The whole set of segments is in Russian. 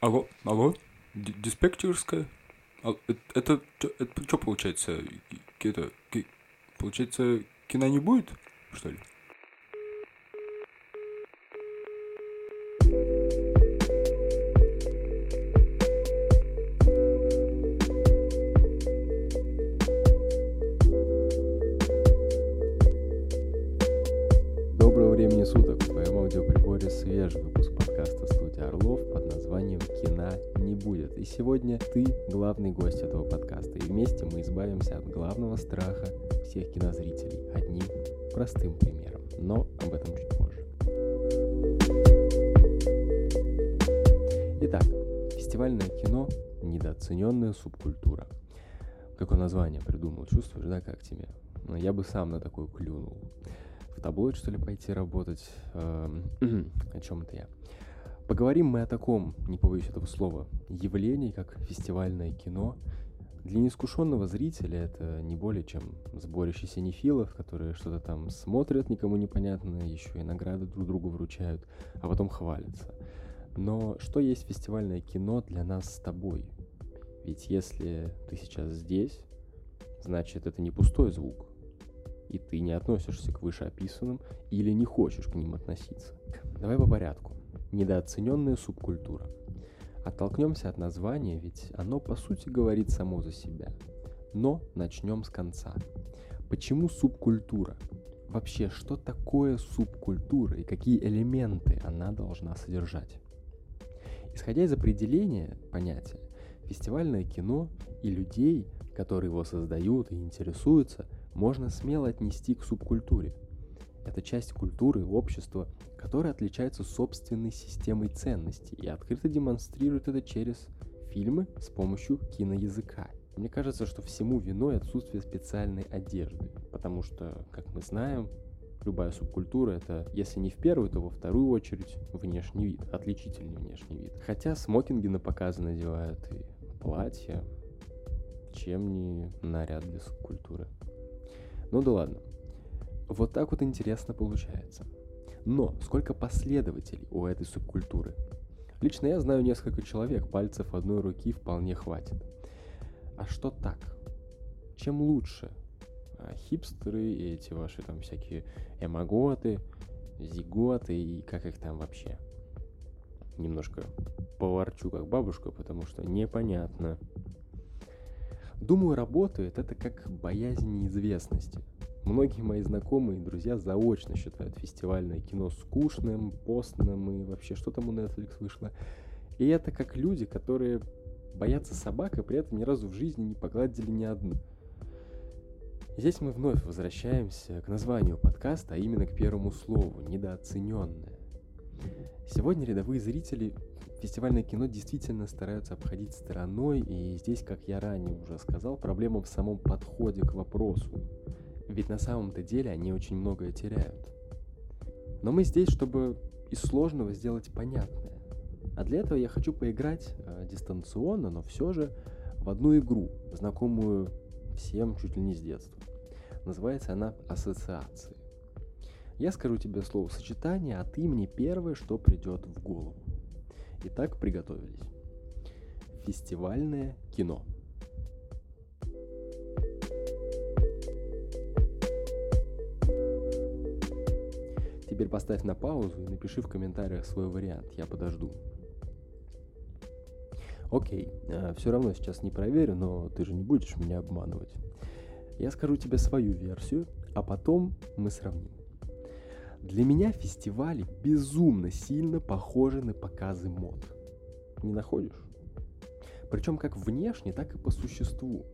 Алло, алло, Ди- диспетчерская? А, э- Это, это, что получается? Это, получается, кино не будет, что ли? Сегодня ты главный гость этого подкаста. И вместе мы избавимся от главного страха всех кинозрителей одним простым примером. Но об этом чуть позже. Итак, фестивальное кино – недооцененная субкультура. Какое название придумал, чувствуешь, да, как тебе? Ну, Я бы сам на такой клюнул в таблоид, что ли, пойти работать. Эм, О чем это я? Поговорим мы о таком, не побоюсь этого слова, явлении, как фестивальное кино. Для неискушенного зрителя это не более чем сборище синефилов, которые что-то там смотрят, никому непонятно, еще и награды друг другу вручают, а потом хвалятся. Но что есть фестивальное кино для нас с тобой? Ведь если ты сейчас здесь, значит это не пустой звук, и ты не относишься к вышеописанным или не хочешь к ним относиться. Давай по порядку. Недооцененная субкультура. Оттолкнемся от названия, ведь оно по сути говорит само за себя. Но начнем с конца. Почему субкультура? Вообще, что такое субкультура и какие элементы она должна содержать? Исходя из определения понятия, фестивальное кино и людей, которые его создают и интересуются, можно смело отнести к субкультуре. Это часть культуры общества, которая отличается собственной системой ценностей и открыто демонстрирует это через фильмы с помощью киноязыка. Мне кажется, что всему виной отсутствие специальной одежды, потому что, как мы знаем, любая субкультура это, если не в первую, то во вторую очередь внешний вид, отличительный внешний вид. Хотя смокинги на показы надевают и платья, чем не наряд для субкультуры. Ну да ладно. Вот так вот интересно получается. Но сколько последователей у этой субкультуры? Лично я знаю несколько человек, пальцев одной руки вполне хватит. А что так? Чем лучше? А хипстеры и эти ваши там всякие эмаготы, зиготы и как их там вообще? Немножко поворчу как бабушка, потому что непонятно. Думаю, работает это как боязнь неизвестности. Многие мои знакомые и друзья заочно считают фестивальное кино скучным, постным и вообще что там у Netflix вышло. И это как люди, которые боятся собак и при этом ни разу в жизни не погладили ни одну. И здесь мы вновь возвращаемся к названию подкаста, а именно к первому слову – недооцененное. Сегодня рядовые зрители фестивальное кино действительно стараются обходить стороной, и здесь, как я ранее уже сказал, проблема в самом подходе к вопросу. Ведь на самом-то деле они очень многое теряют. Но мы здесь, чтобы из сложного сделать понятное. А для этого я хочу поиграть э, дистанционно, но все же в одну игру, знакомую всем чуть ли не с детства. Называется она «Ассоциации». Я скажу тебе словосочетание, а ты мне первое, что придет в голову. Итак, приготовились. Фестивальное кино. Теперь поставь на паузу и напиши в комментариях свой вариант, я подожду. Окей, все равно сейчас не проверю, но ты же не будешь меня обманывать. Я скажу тебе свою версию, а потом мы сравним. Для меня фестивали безумно сильно похожи на показы мод. Не находишь? Причем как внешне, так и по существу.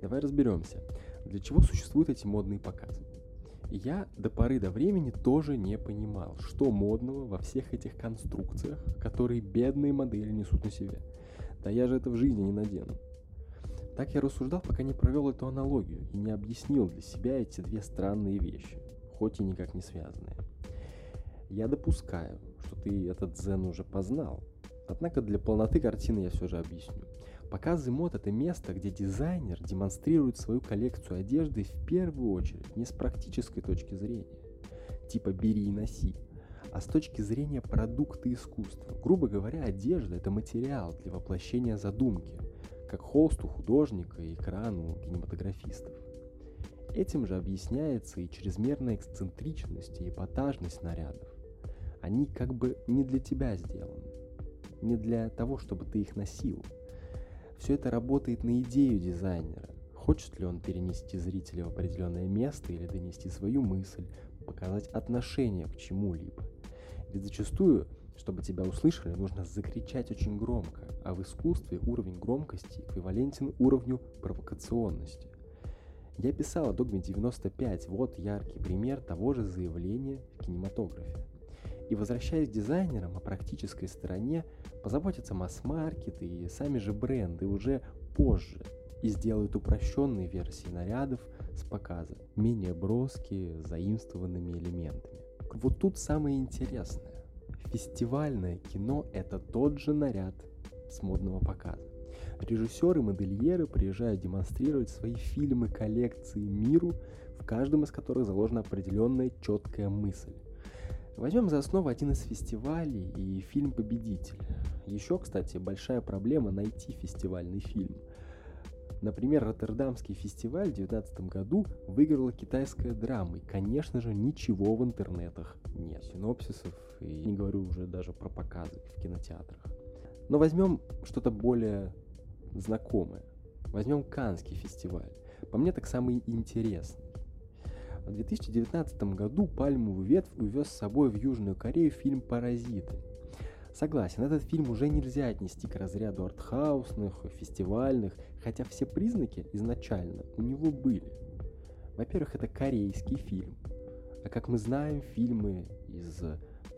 Давай разберемся, для чего существуют эти модные показы. Я до поры до времени тоже не понимал, что модного во всех этих конструкциях, которые бедные модели несут на себе. Да я же это в жизни не надену. Так я рассуждал, пока не провел эту аналогию и не объяснил для себя эти две странные вещи, хоть и никак не связанные. Я допускаю, что ты этот дзен уже познал, однако для полноты картины я все же объясню. Показы мод – это место, где дизайнер демонстрирует свою коллекцию одежды в первую очередь не с практической точки зрения, типа «бери и носи», а с точки зрения продукта искусства. Грубо говоря, одежда – это материал для воплощения задумки, как холст у художника и экран у кинематографистов. Этим же объясняется и чрезмерная эксцентричность и эпатажность нарядов. Они как бы не для тебя сделаны, не для того, чтобы ты их носил. Все это работает на идею дизайнера. Хочет ли он перенести зрителя в определенное место или донести свою мысль, показать отношение к чему-либо. Ведь зачастую, чтобы тебя услышали, нужно закричать очень громко, а в искусстве уровень громкости эквивалентен уровню провокационности. Я писал о догме 95, вот яркий пример того же заявления в кинематографе. И возвращаясь к дизайнерам, о практической стороне позаботятся масс-маркеты и сами же бренды уже позже и сделают упрощенные версии нарядов с показа, менее броские, заимствованными элементами. Вот тут самое интересное. Фестивальное кино – это тот же наряд с модного показа. Режиссеры, модельеры приезжают демонстрировать свои фильмы, коллекции миру, в каждом из которых заложена определенная четкая мысль. Возьмем за основу один из фестивалей и фильм «Победитель». Еще, кстати, большая проблема найти фестивальный фильм. Например, Роттердамский фестиваль в 2019 году выиграла китайская драма, и, конечно же, ничего в интернетах нет. Синопсисов, и не говорю уже даже про показы в кинотеатрах. Но возьмем что-то более знакомое. Возьмем Канский фестиваль. По мне так самый интересный. В 2019 году пальмовую ветвь увез с собой в Южную Корею фильм «Паразиты». Согласен, этот фильм уже нельзя отнести к разряду артхаусных, фестивальных, хотя все признаки изначально у него были. Во-первых, это корейский фильм. А как мы знаем, фильмы из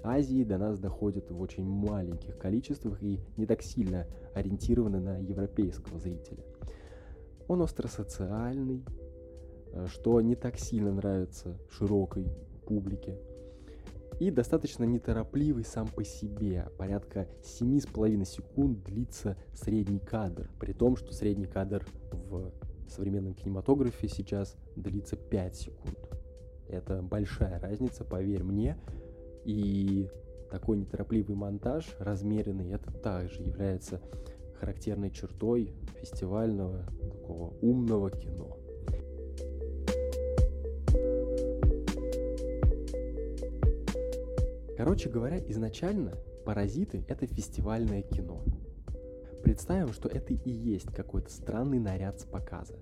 Азии до нас доходят в очень маленьких количествах и не так сильно ориентированы на европейского зрителя. Он остросоциальный, что не так сильно нравится широкой публике. И достаточно неторопливый сам по себе. Порядка 7,5 секунд длится средний кадр. При том, что средний кадр в современном кинематографе сейчас длится 5 секунд. Это большая разница, поверь мне. И такой неторопливый монтаж, размеренный, это также является характерной чертой фестивального такого умного кино. Короче говоря, изначально «Паразиты» — это фестивальное кино. Представим, что это и есть какой-то странный наряд с показа.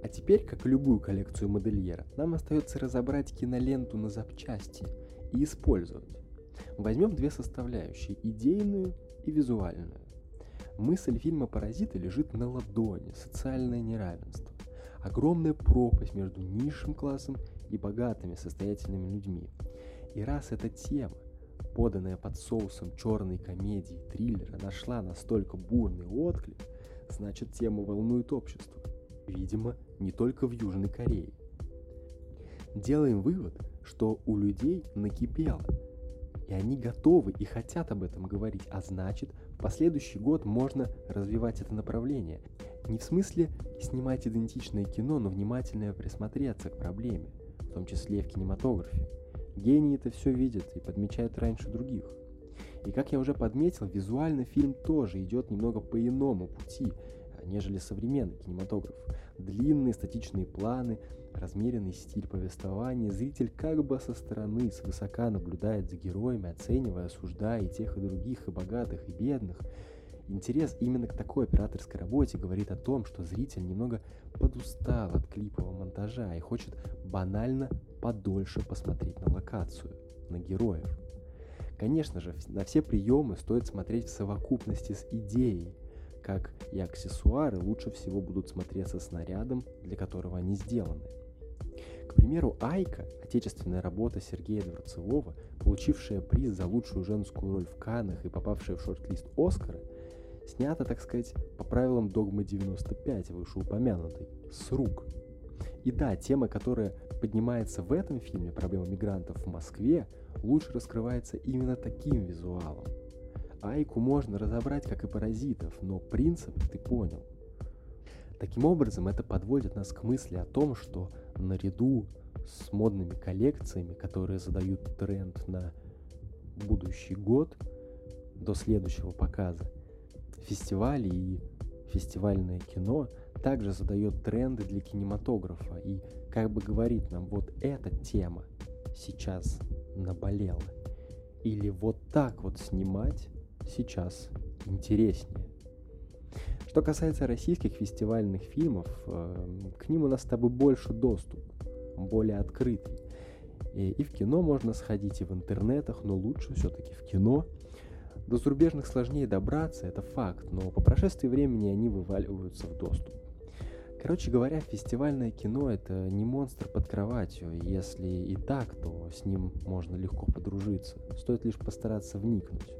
А теперь, как любую коллекцию модельера, нам остается разобрать киноленту на запчасти и использовать. Возьмем две составляющие – идейную и визуальную. Мысль фильма «Паразиты» лежит на ладони, социальное неравенство. Огромная пропасть между низшим классом и богатыми состоятельными людьми. И раз эта тема поданная под соусом черной комедии триллера, нашла настолько бурный отклик, значит тема волнует общество. Видимо, не только в Южной Корее. Делаем вывод, что у людей накипело, и они готовы и хотят об этом говорить, а значит, в последующий год можно развивать это направление. Не в смысле снимать идентичное кино, но внимательно присмотреться к проблеме, в том числе в кинематографе. Гении это все видят и подмечают раньше других. И как я уже подметил, визуально фильм тоже идет немного по иному пути, нежели современный кинематограф. Длинные статичные планы, размеренный стиль повествования, зритель как бы со стороны свысока наблюдает за героями, оценивая, осуждая и тех, и других, и богатых, и бедных. Интерес именно к такой операторской работе говорит о том, что зритель немного подустал от клипового монтажа и хочет банально подольше посмотреть на локацию, на героев. Конечно же, на все приемы стоит смотреть в совокупности с идеей, как и аксессуары лучше всего будут смотреться снарядом, для которого они сделаны. К примеру, Айка, отечественная работа Сергея Дворцевого, получившая приз за лучшую женскую роль в Каннах и попавшая в шорт-лист Оскара, снята, так сказать, по правилам догмы 95, вышеупомянутой, с рук. И да, тема, которая поднимается в этом фильме, проблема мигрантов в Москве, лучше раскрывается именно таким визуалом. Айку можно разобрать, как и паразитов, но принцип ты понял. Таким образом, это подводит нас к мысли о том, что наряду с модными коллекциями, которые задают тренд на будущий год, до следующего показа, фестивали и фестивальное кино также задает тренды для кинематографа и как бы говорит нам, вот эта тема сейчас наболела. Или вот так вот снимать сейчас интереснее. Что касается российских фестивальных фильмов, эм, к ним у нас с тобой больше доступ, более открытый. И, и в кино можно сходить, и в интернетах, но лучше все-таки в кино. До зарубежных сложнее добраться, это факт, но по прошествии времени они вываливаются в доступ. Короче говоря, фестивальное кино это не монстр под кроватью. Если и так, то с ним можно легко подружиться. Стоит лишь постараться вникнуть.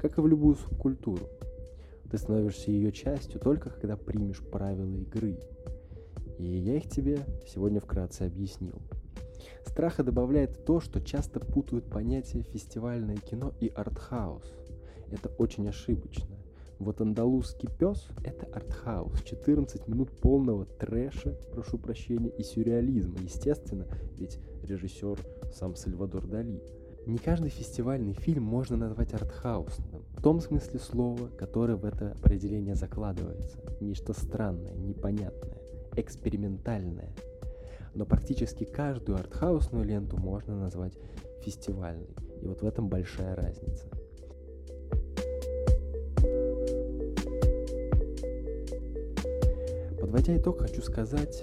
Как и в любую субкультуру. Ты становишься ее частью только когда примешь правила игры. И я их тебе сегодня вкратце объяснил. Страха добавляет то, что часто путают понятия фестивальное кино и артхаус. Это очень ошибочно. Вот андалузский пес — это артхаус. 14 минут полного трэша, прошу прощения, и сюрреализма. Естественно, ведь режиссер сам Сальвадор Дали. Не каждый фестивальный фильм можно назвать артхаусным, в том смысле слова, которое в это определение закладывается. Нечто странное, непонятное, экспериментальное. Но практически каждую артхаусную ленту можно назвать фестивальной. И вот в этом большая разница. Подводя итог, хочу сказать,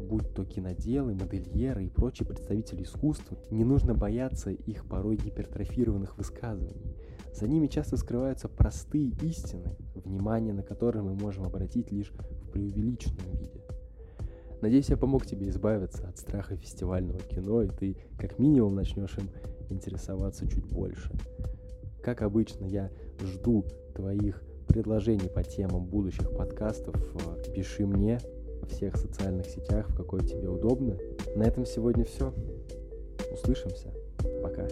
будь то киноделы, модельеры и прочие представители искусства, не нужно бояться их порой гипертрофированных высказываний. За ними часто скрываются простые истины, внимание на которые мы можем обратить лишь в преувеличенном виде. Надеюсь, я помог тебе избавиться от страха фестивального кино, и ты как минимум начнешь им интересоваться чуть больше. Как обычно, я жду твоих предложений по темам будущих подкастов э, пиши мне во всех социальных сетях, в какой тебе удобно. На этом сегодня все. Услышимся. Пока.